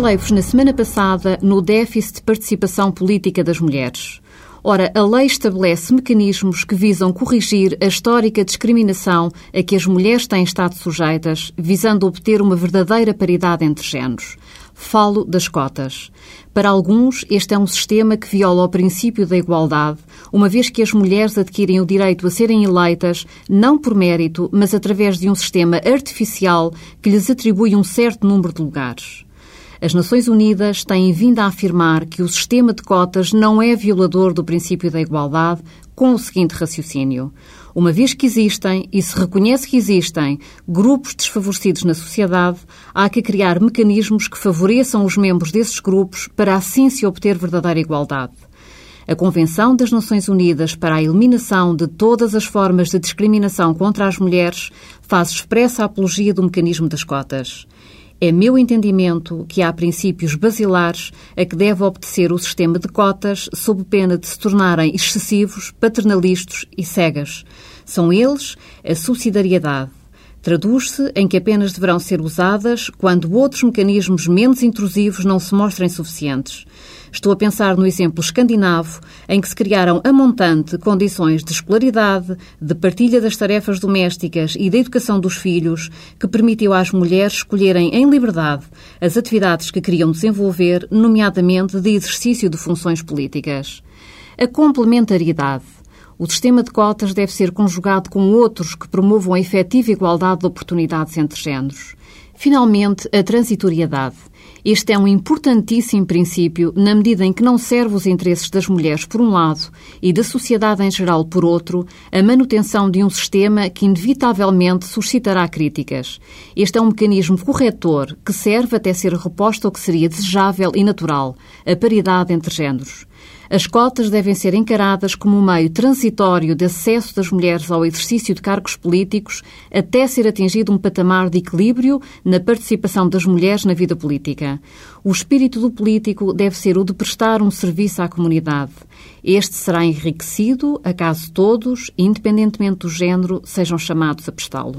Falei-vos na semana passada no déficit de participação política das mulheres. Ora, a lei estabelece mecanismos que visam corrigir a histórica discriminação a que as mulheres têm estado sujeitas, visando obter uma verdadeira paridade entre géneros. Falo das cotas. Para alguns, este é um sistema que viola o princípio da igualdade, uma vez que as mulheres adquirem o direito a serem eleitas não por mérito, mas através de um sistema artificial que lhes atribui um certo número de lugares. As Nações Unidas têm vindo a afirmar que o sistema de cotas não é violador do princípio da igualdade, com o seguinte raciocínio. Uma vez que existem, e se reconhece que existem, grupos desfavorecidos na sociedade, há que criar mecanismos que favoreçam os membros desses grupos para assim se obter verdadeira igualdade. A Convenção das Nações Unidas para a Eliminação de Todas as Formas de Discriminação contra as Mulheres faz expressa apologia do mecanismo das cotas. É meu entendimento que há princípios basilares a que deve obedecer o sistema de cotas, sob pena de se tornarem excessivos, paternalistas e cegas. São eles a subsidiariedade. Traduz-se em que apenas deverão ser usadas quando outros mecanismos menos intrusivos não se mostrem suficientes. Estou a pensar no exemplo escandinavo, em que se criaram a montante condições de escolaridade, de partilha das tarefas domésticas e da educação dos filhos, que permitiu às mulheres escolherem em liberdade as atividades que queriam desenvolver, nomeadamente de exercício de funções políticas. A complementariedade. O sistema de cotas deve ser conjugado com outros que promovam a efetiva igualdade de oportunidades entre géneros. Finalmente, a transitoriedade. Este é um importantíssimo princípio na medida em que não serve os interesses das mulheres por um lado e da sociedade em geral por outro a manutenção de um sistema que inevitavelmente suscitará críticas. Este é um mecanismo corretor que serve até ser reposto ao que seria desejável e natural, a paridade entre géneros. As cotas devem ser encaradas como um meio transitório de acesso das mulheres ao exercício de cargos políticos até ser atingido um patamar de equilíbrio na participação das mulheres na vida política. O espírito do político deve ser o de prestar um serviço à comunidade. Este será enriquecido a caso todos, independentemente do género, sejam chamados a prestá-lo.